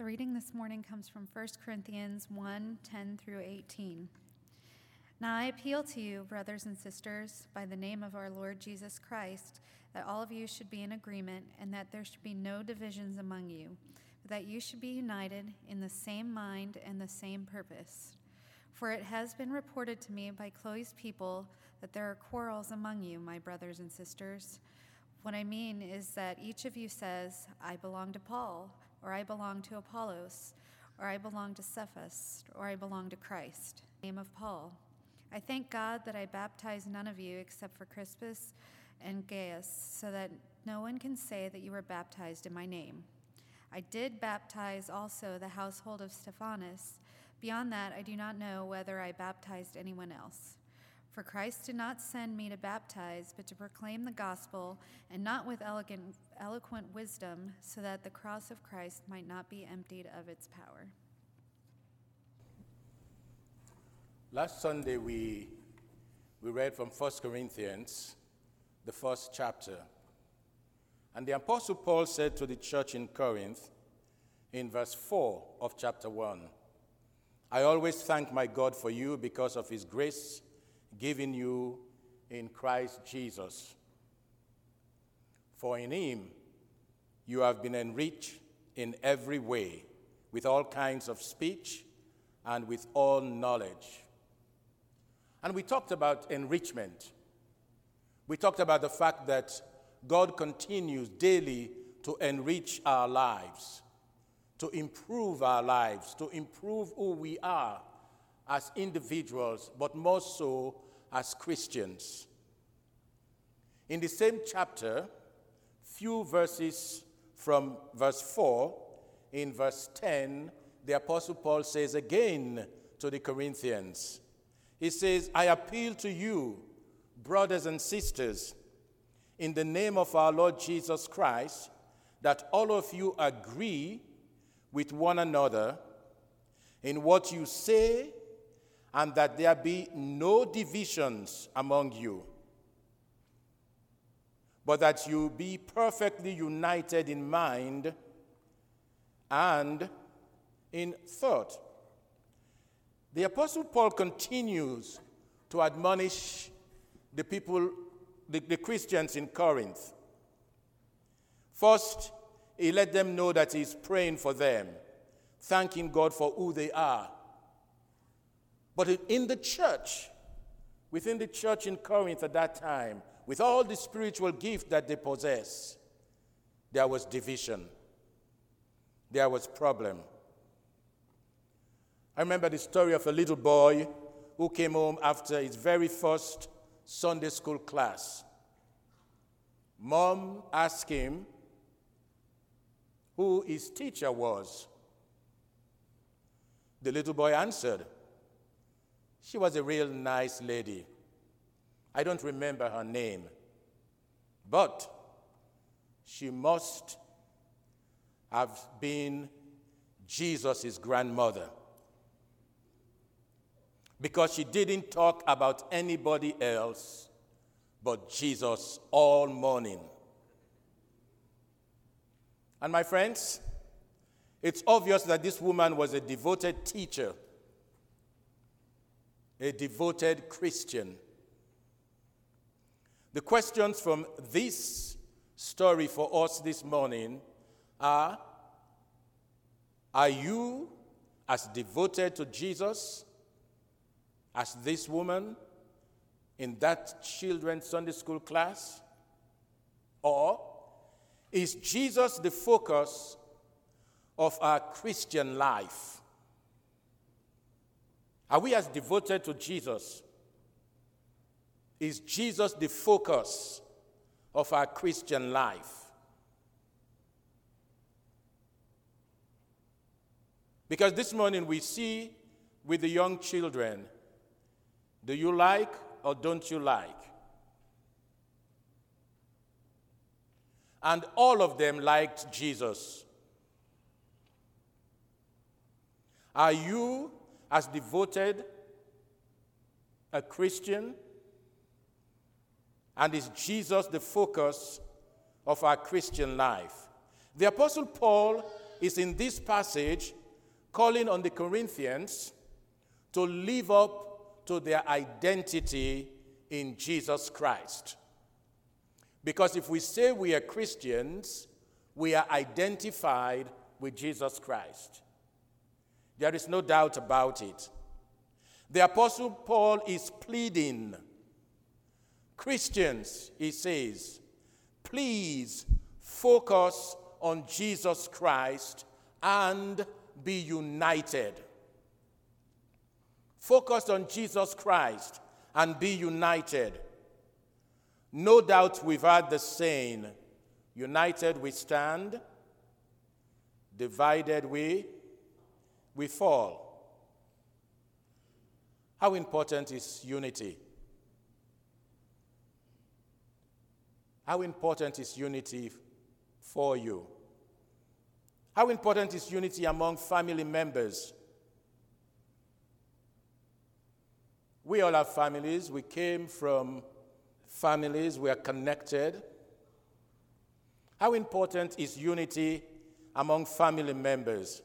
The reading this morning comes from 1 Corinthians 1 10 through 18. Now I appeal to you, brothers and sisters, by the name of our Lord Jesus Christ, that all of you should be in agreement and that there should be no divisions among you, but that you should be united in the same mind and the same purpose. For it has been reported to me by Chloe's people that there are quarrels among you, my brothers and sisters. What I mean is that each of you says, I belong to Paul, or I belong to Apollos, or I belong to Cephas, or I belong to Christ. Name of Paul. I thank God that I baptized none of you except for Crispus and Gaius, so that no one can say that you were baptized in my name. I did baptize also the household of Stephanas Beyond that, I do not know whether I baptized anyone else. For Christ did not send me to baptize, but to proclaim the gospel, and not with elegant, eloquent wisdom, so that the cross of Christ might not be emptied of its power. Last Sunday, we, we read from 1 Corinthians, the first chapter. And the Apostle Paul said to the church in Corinth, in verse 4 of chapter 1, I always thank my God for you because of his grace given you in Christ Jesus. For in him you have been enriched in every way with all kinds of speech and with all knowledge. And we talked about enrichment. We talked about the fact that God continues daily to enrich our lives to improve our lives, to improve who we are as individuals, but more so as Christians. In the same chapter, few verses from verse 4, in verse 10, the Apostle Paul says again to the Corinthians, he says, I appeal to you, brothers and sisters, in the name of our Lord Jesus Christ, that all of you agree with one another in what you say, and that there be no divisions among you, but that you be perfectly united in mind and in thought. The Apostle Paul continues to admonish the people, the, the Christians in Corinth. First, he let them know that he's praying for them, thanking God for who they are. But in the church, within the church in Corinth at that time, with all the spiritual gift that they possess, there was division. There was problem. I remember the story of a little boy who came home after his very first Sunday school class. Mom asked him, who his teacher was. The little boy answered, She was a real nice lady. I don't remember her name, but she must have been Jesus' grandmother because she didn't talk about anybody else but Jesus all morning. And my friends, it's obvious that this woman was a devoted teacher, a devoted Christian. The questions from this story for us this morning are Are you as devoted to Jesus as this woman in that children's Sunday school class? Or is Jesus the focus of our Christian life? Are we as devoted to Jesus? Is Jesus the focus of our Christian life? Because this morning we see with the young children do you like or don't you like? and all of them liked Jesus. Are you as devoted a Christian? And is Jesus the focus of our Christian life? The Apostle Paul is in this passage calling on the Corinthians to live up to their identity in Jesus Christ. Because if we say we are Christians, we are identified with Jesus Christ. There is no doubt about it. The Apostle Paul is pleading. Christians, he says, please focus on Jesus Christ and be united. Focus on Jesus Christ and be united. No doubt we've heard the saying, united we stand, divided we we fall. How important is unity? How important is unity for you? How important is unity among family members? We all have families. We came from families. We are connected. How important is unity among family members?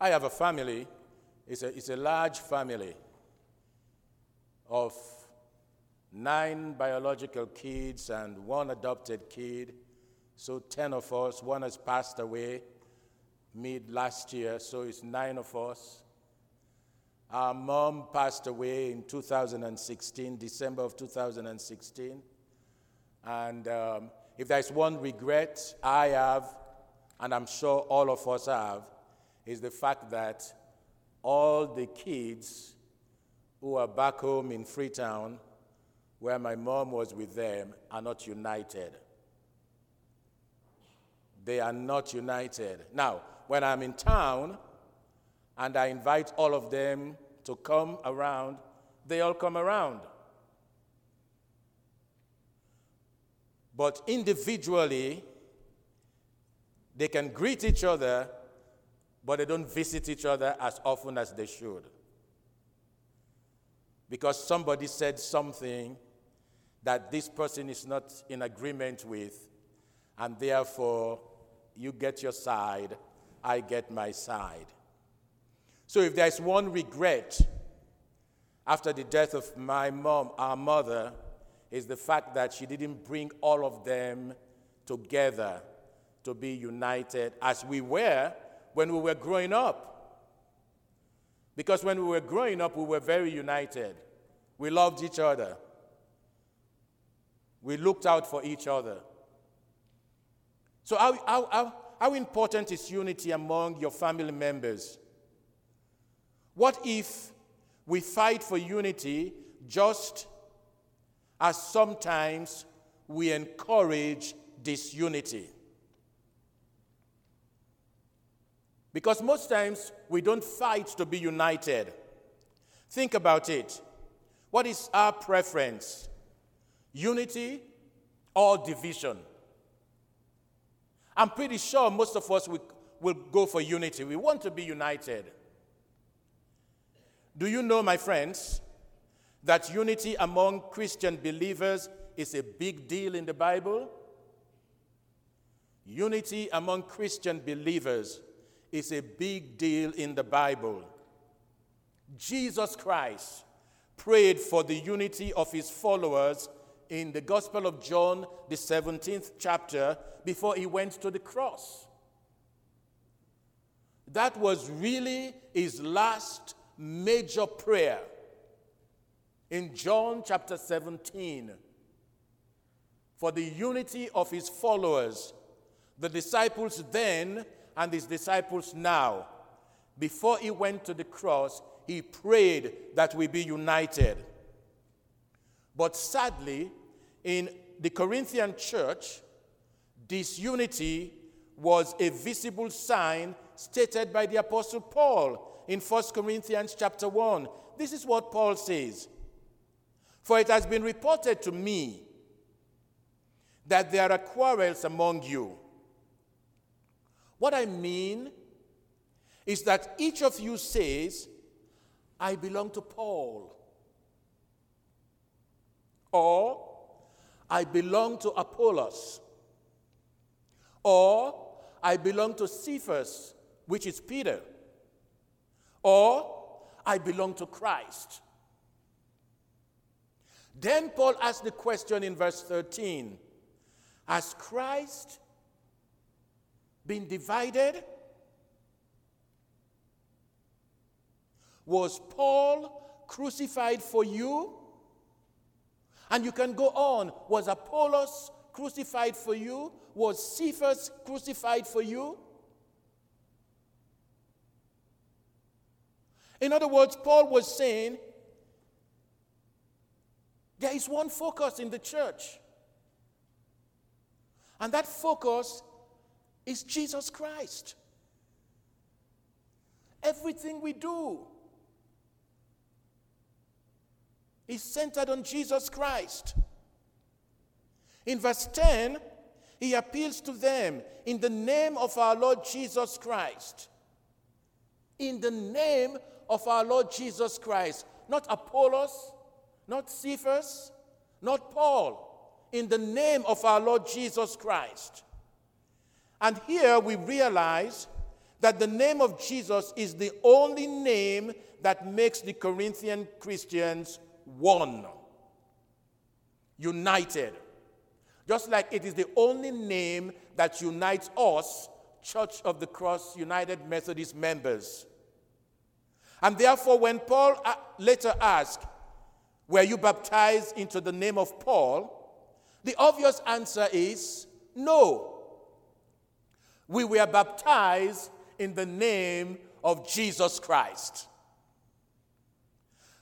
I have a family. It's a, it's a large family of nine biological kids and one adopted kid. So 10 of us. One has passed away mid last year, so it's nine of us. Our mom passed away in 2016, December of 2016. And um, if there's one regret I have, and I'm sure all of us have, is the fact that all the kids who are back home in Freetown, where my mom was with them, are not united. They are not united. Now, when I'm in town and I invite all of them to come around, they all come around. But individually, they can greet each other but they don't visit each other as often as they should. Because somebody said something that this person is not in agreement with, and therefore you get your side, I get my side. So if there's one regret after the death of my mom, our mother, is the fact that she didn't bring all of them together to be united as we were when we were growing up. Because when we were growing up, we were very united. We loved each other. We looked out for each other. So, how, how, how, how important is unity among your family members? What if we fight for unity just as sometimes we encourage disunity? Because most times we don't fight to be united. Think about it. What is our preference? Unity or division? I'm pretty sure most of us will, will go for unity. We want to be united. Do you know, my friends, that unity among Christian believers is a big deal in the Bible? Unity among Christian believers is a big deal in the Bible. Jesus Christ prayed for the unity of his followers in the Gospel of John, the 17th chapter, before he went to the cross. That was really his last major prayer in John chapter 17 for the unity of his followers. The disciples then and his disciples now. Before he went to the cross, he prayed that we be united. But sadly, in the Corinthian church, disunity was a visible sign stated by the apostle Paul in 1 Corinthians chapter 1. This is what Paul says. For it has been reported to me that there are quarrels among you. What I mean is that each of you says, I belong to Paul. Or, I belong to Apollos. Or, I belong to Cephas, which is Peter, or I belong to Christ. Then Paul asked the question in verse 13 Has Christ been divided? Was Paul crucified for you? And you can go on. Was Apollos crucified for you? Was Cephas crucified for you? In other words, Paul was saying there is one focus in the church, and that focus is Jesus Christ. Everything we do is centered on Jesus Christ. In verse 10, he appeals to them in the name of our Lord Jesus Christ. In the name of our Lord Jesus Christ. Not Apollos, not Cephas, not Paul. In the name of our Lord Jesus Christ. And here we realize that the name of Jesus is the only name that makes the Corinthian Christians one, united. Just like it is the only name that unites us, Church of the Cross United Methodist members. And therefore, when Paul later asked, Were you baptized into the name of Paul? the obvious answer is no. We were baptized in the name of Jesus Christ.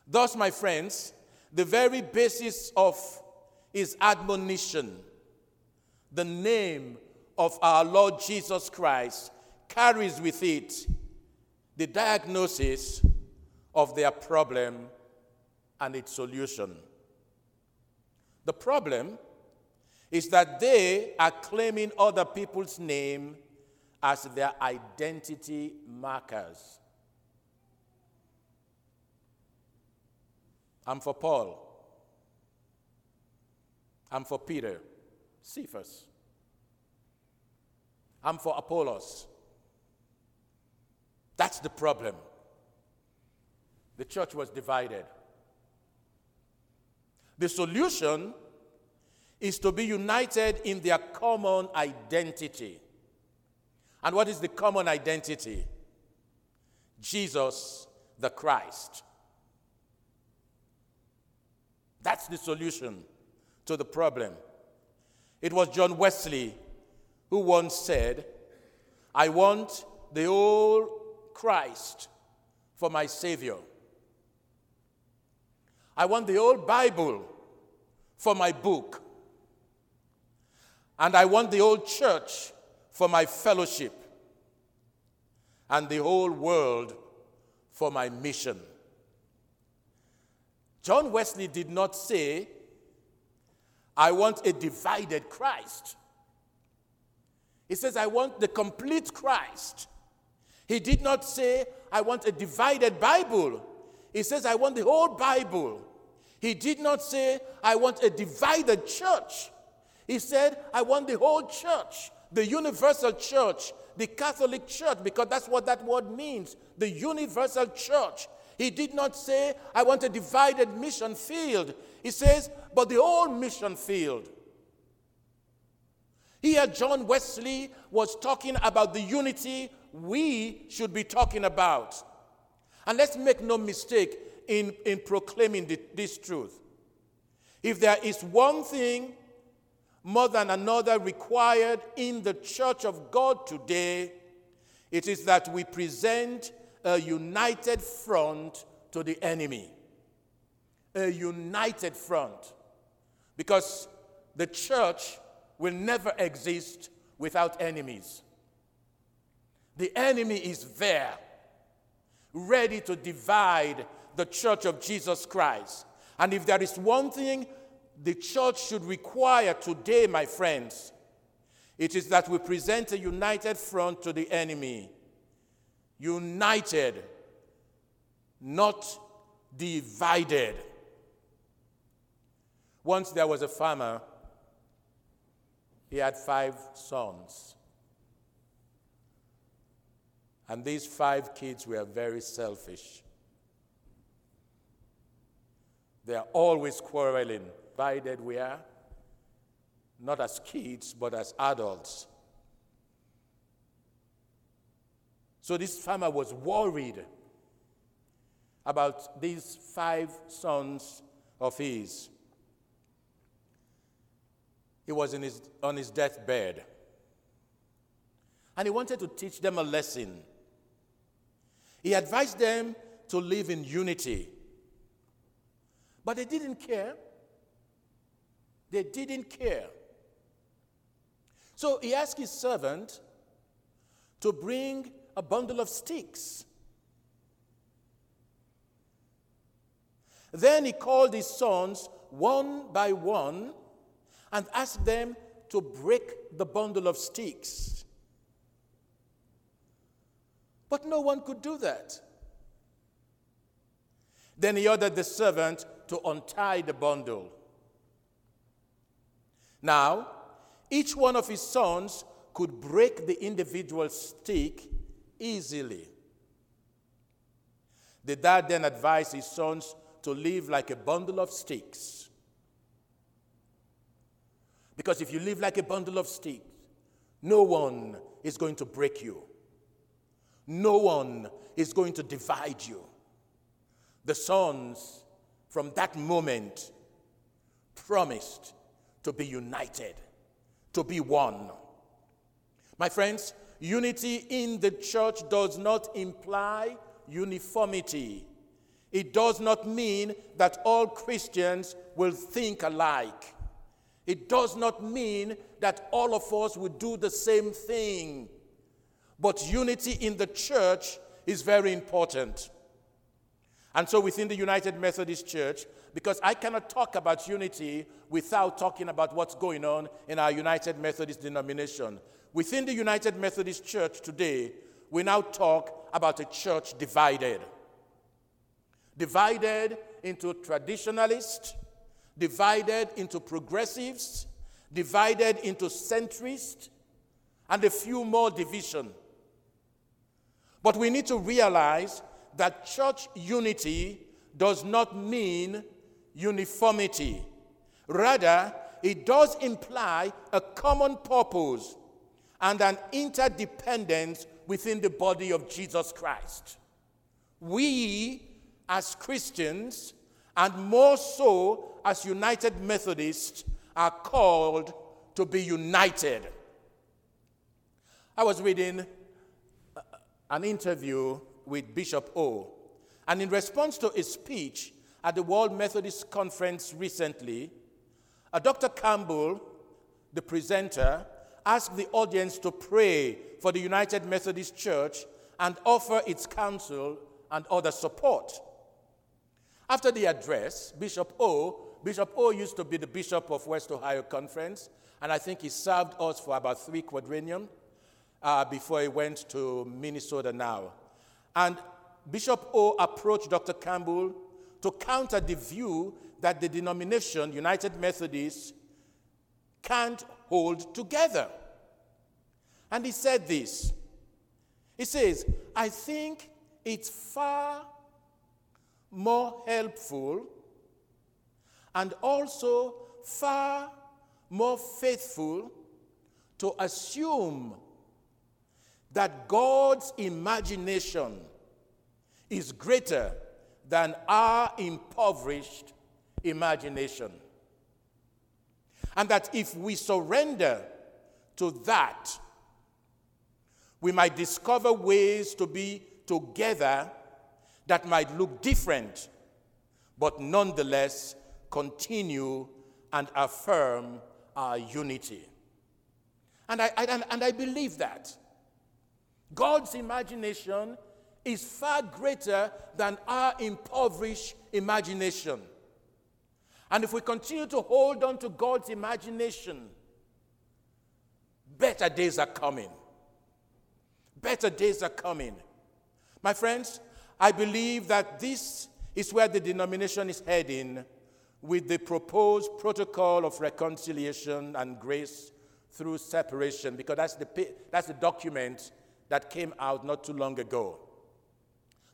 Thus, my friends, the very basis of his admonition the name of our Lord Jesus Christ carries with it the diagnosis of their problem and its solution. The problem is that they are claiming other people's name as their identity markers. I'm for Paul. I'm for Peter. Cephas. I'm for Apollos. That's the problem. The church was divided. The solution is to be united in their common identity. And what is the common identity? Jesus the Christ. That's the solution to the problem. It was John Wesley who once said, I want the old Christ for my Savior. I want the old Bible for my book. And I want the old church for my fellowship. And the whole world for my mission. John Wesley did not say, I want a divided Christ. He says, I want the complete Christ. He did not say, I want a divided Bible. He says, I want the whole Bible. He did not say, I want a divided church. He said, I want the whole church, the universal church, the Catholic church, because that's what that word means the universal church. He did not say, I want a divided mission field. He says, but the whole mission field. Here, John Wesley was talking about the unity we should be talking about. And let's make no mistake in, in proclaiming the, this truth. If there is one thing more than another required in the church of God today, it is that we present a united front to the enemy. A united front. Because the church will never exist without enemies. The enemy is there, ready to divide the church of Jesus Christ. And if there is one thing the church should require today, my friends, it is that we present a united front to the enemy united, not divided. Once there was a farmer, he had five sons. And these five kids were very selfish. They are always quarreling. Divided we are, not as kids, but as adults. So this farmer was worried about these five sons of his. He was his, on his deathbed. And he wanted to teach them a lesson. He advised them to live in unity. But they didn't care. They didn't care. So he asked his servant to bring a bundle of sticks. Then he called his sons one by one and asked them to break the bundle of sticks. But no one could do that. Then he ordered the servant to untie the bundle. Now, each one of his sons could break the individual stick easily. The dad then advised his sons to live like a bundle of sticks. Because if you live like a bundle of sticks, no one is going to break you. No one is going to divide you. The sons, from that moment, promised to be united, to be one. My friends, unity in the church does not imply uniformity. It does not mean that all Christians will think alike. It does not mean that all of us will do the same thing. But unity in the church is very important. And so within the United Methodist Church, because I cannot talk about unity without talking about what's going on in our United Methodist denomination. Within the United Methodist Church today, we now talk about a church divided. Divided into traditionalists, divided into progressives, divided into centrists, and a few more divisions. But we need to realize that church unity does not mean uniformity. Rather, it does imply a common purpose and an interdependence within the body of Jesus Christ. We, as Christians, and more so as United Methodists, are called to be united. I was reading an interview with Bishop Ough. And in response to a speech at the World Methodist Conference recently, uh, Dr. Campbell, the presenter, asked the audience to pray for the United Methodist Church and offer its counsel and other support. After the address, Bishop Ough, Bishop Ough used to be the bishop of West Ohio Conference, and I think he served us for about three quadrennium uh, before he went to Minnesota now. And Bishop Ough approached Dr. Campbell to counter the view that the denomination, United Methodist, can't hold together. And he said this He says, I think it's far more helpful and also far more faithful to assume that God's imagination is greater than our impoverished imagination. And that if we surrender to that, we might discover ways to be together that might look different, but nonetheless continue and affirm our unity. And I, I and I believe that. God's imagination is far greater than our impoverished imagination. And if we continue to hold on to God's imagination, better days are coming. Better days are coming. My friends, I believe that this is where the denomination is heading with the proposed protocol of reconciliation and grace through separation, because that's the, that's the document that came out not too long ago.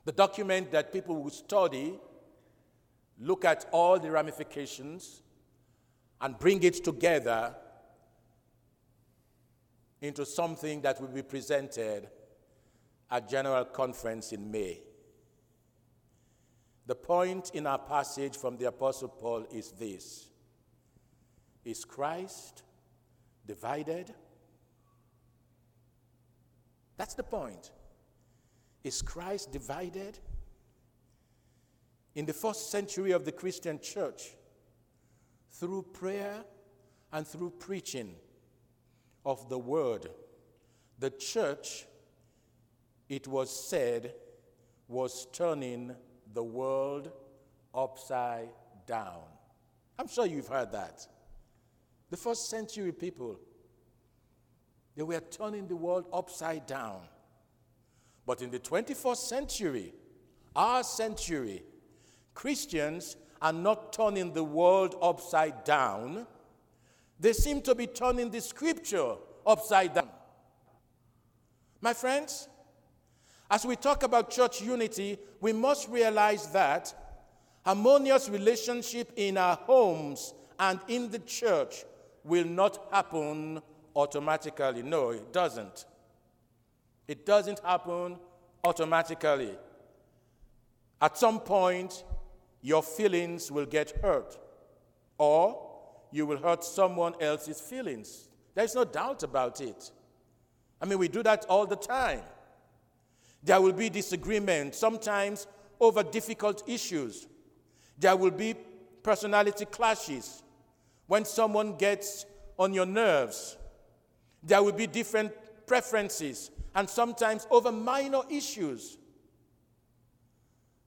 The document that people will study, look at all the ramifications, and bring it together into something that will be presented at General Conference in May. The point in our passage from the Apostle Paul is this Is Christ divided? That's the point. Is Christ divided? In the first century of the Christian church, through prayer and through preaching of the word, the church, it was said, was turning the world upside down. I'm sure you've heard that. The first century people, they were turning the world upside down. But in the 21st century, our century, Christians are not turning the world upside down. They seem to be turning the scripture upside down. My friends, as we talk about church unity, we must realize that harmonious relationship in our homes and in the church will not happen automatically. No, it doesn't. It doesn't happen automatically. At some point, your feelings will get hurt, or you will hurt someone else's feelings. There's no doubt about it. I mean, we do that all the time. There will be disagreement, sometimes over difficult issues. There will be personality clashes when someone gets on your nerves. There will be different preferences and sometimes over minor issues.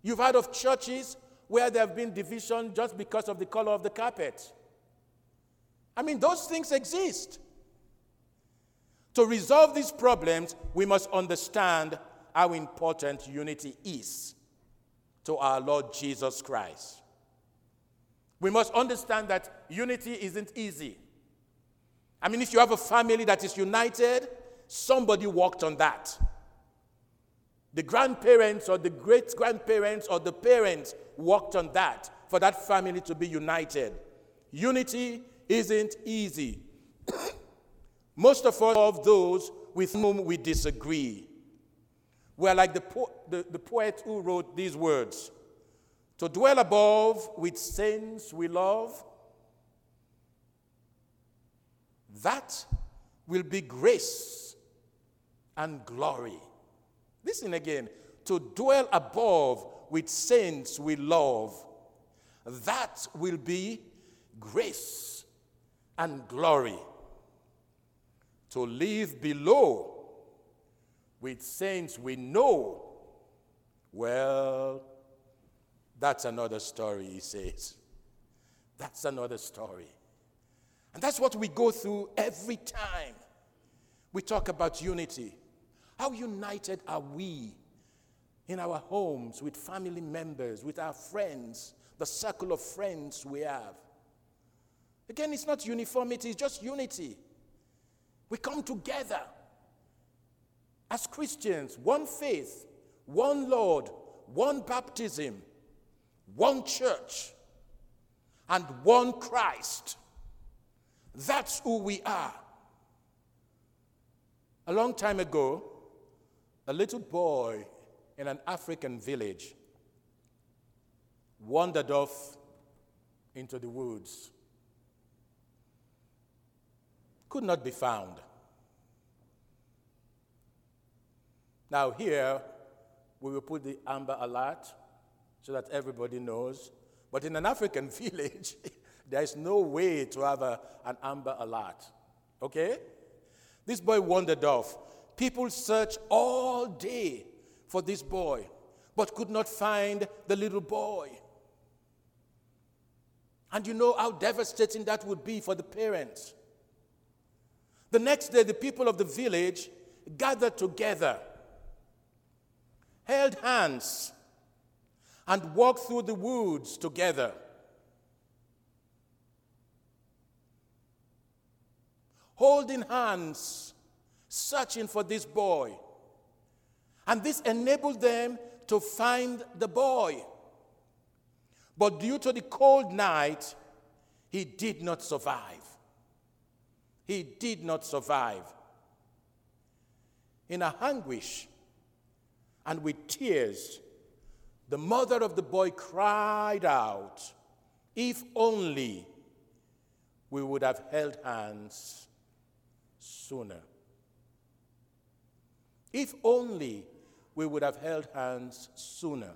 You've heard of churches where there have been division just because of the color of the carpet. I mean, those things exist. To resolve these problems, we must understand how important unity is to our Lord Jesus Christ. We must understand that unity isn't easy. I mean, if you have a family that is united, somebody worked on that. The grandparents or the great grandparents or the parents worked on that for that family to be united. Unity isn't easy. Most of us of those with whom we disagree. We're like the, po- the, the poet who wrote these words To dwell above with saints we love, that will be grace and glory. Listen again. To dwell above with saints we love, that will be grace and glory. To live below with saints we know, well, that's another story, he says. That's another story. And that's what we go through every time we talk about unity. How united are we in our homes, with family members, with our friends, the circle of friends we have? Again, it's not uniformity, it's just unity. We come together as Christians, one faith, one Lord, one baptism, one church, and one Christ. That's who we are. A long time ago, a little boy in an African village wandered off into the woods, could not be found. Now, here, we will put the amber alert so that everybody knows. But in an African village, there is no way to have a, an amber alert. Okay? This boy wandered off. People searched all day for this boy, but could not find the little boy. And you know how devastating that would be for the parents. The next day, the people of the village gathered together held hands, and walked through the woods together. Holding hands, searching for this boy. And this enabled them to find the boy. But due to the cold night, he did not survive. He did not survive. In a anguish and with tears, the mother of the boy cried out, If only we would have held hands sooner. If only we would have held hands sooner.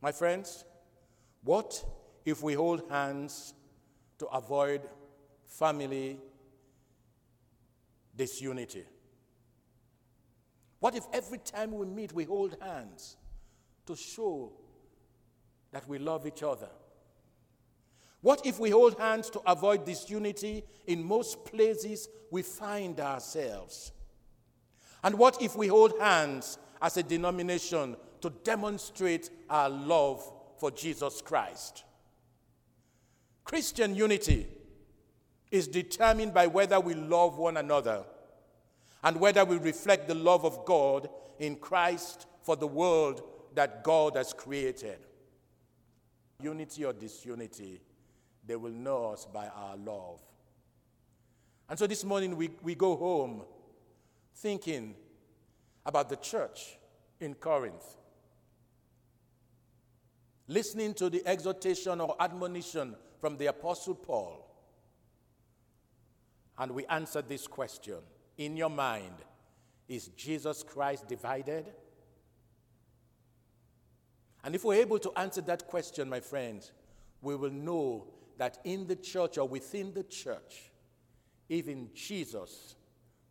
My friends, what if we hold hands to avoid family disunity? What if every time we meet we hold hands to show that we love each other? What if we hold hands to avoid disunity in most places we find ourselves? And what if we hold hands as a denomination to demonstrate our love for Jesus Christ? Christian unity is determined by whether we love one another and whether we reflect the love of God in Christ for the world that God has created. Unity or disunity, they will know us by our love. And so this morning we, we go home thinking about the church in Corinth, listening to the exhortation or admonition from the Apostle Paul. And we answer this question in your mind Is Jesus Christ divided? And if we're able to answer that question, my friends, we will know that in the church or within the church, even Jesus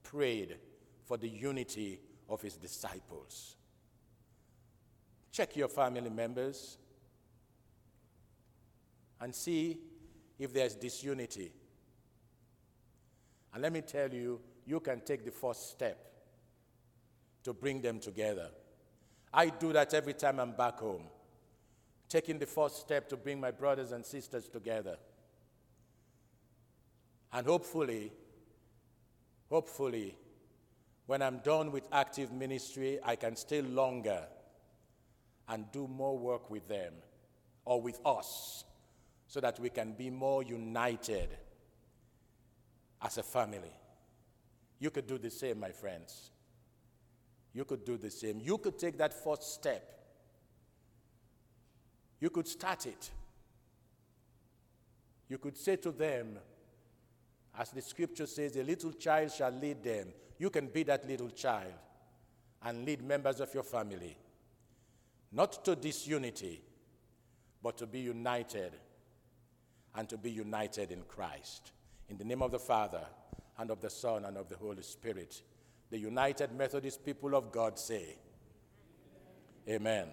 prayed for the unity of his disciples. Check your family members and see if there's disunity. And let me tell you, you can take the first step to bring them together. I do that every time I'm back home, taking the first step to bring my brothers and sisters together. And hopefully, hopefully, when I'm done with active ministry, I can stay longer and do more work with them or with us so that we can be more united as a family. You could do the same, my friends. You could do the same. You could take that first step. You could start it. You could say to them, as the scripture says, a little child shall lead them. You can be that little child and lead members of your family, not to disunity, but to be united and to be united in Christ. In the name of the Father, and of the Son, and of the Holy Spirit, the United Methodist people of God say, Amen.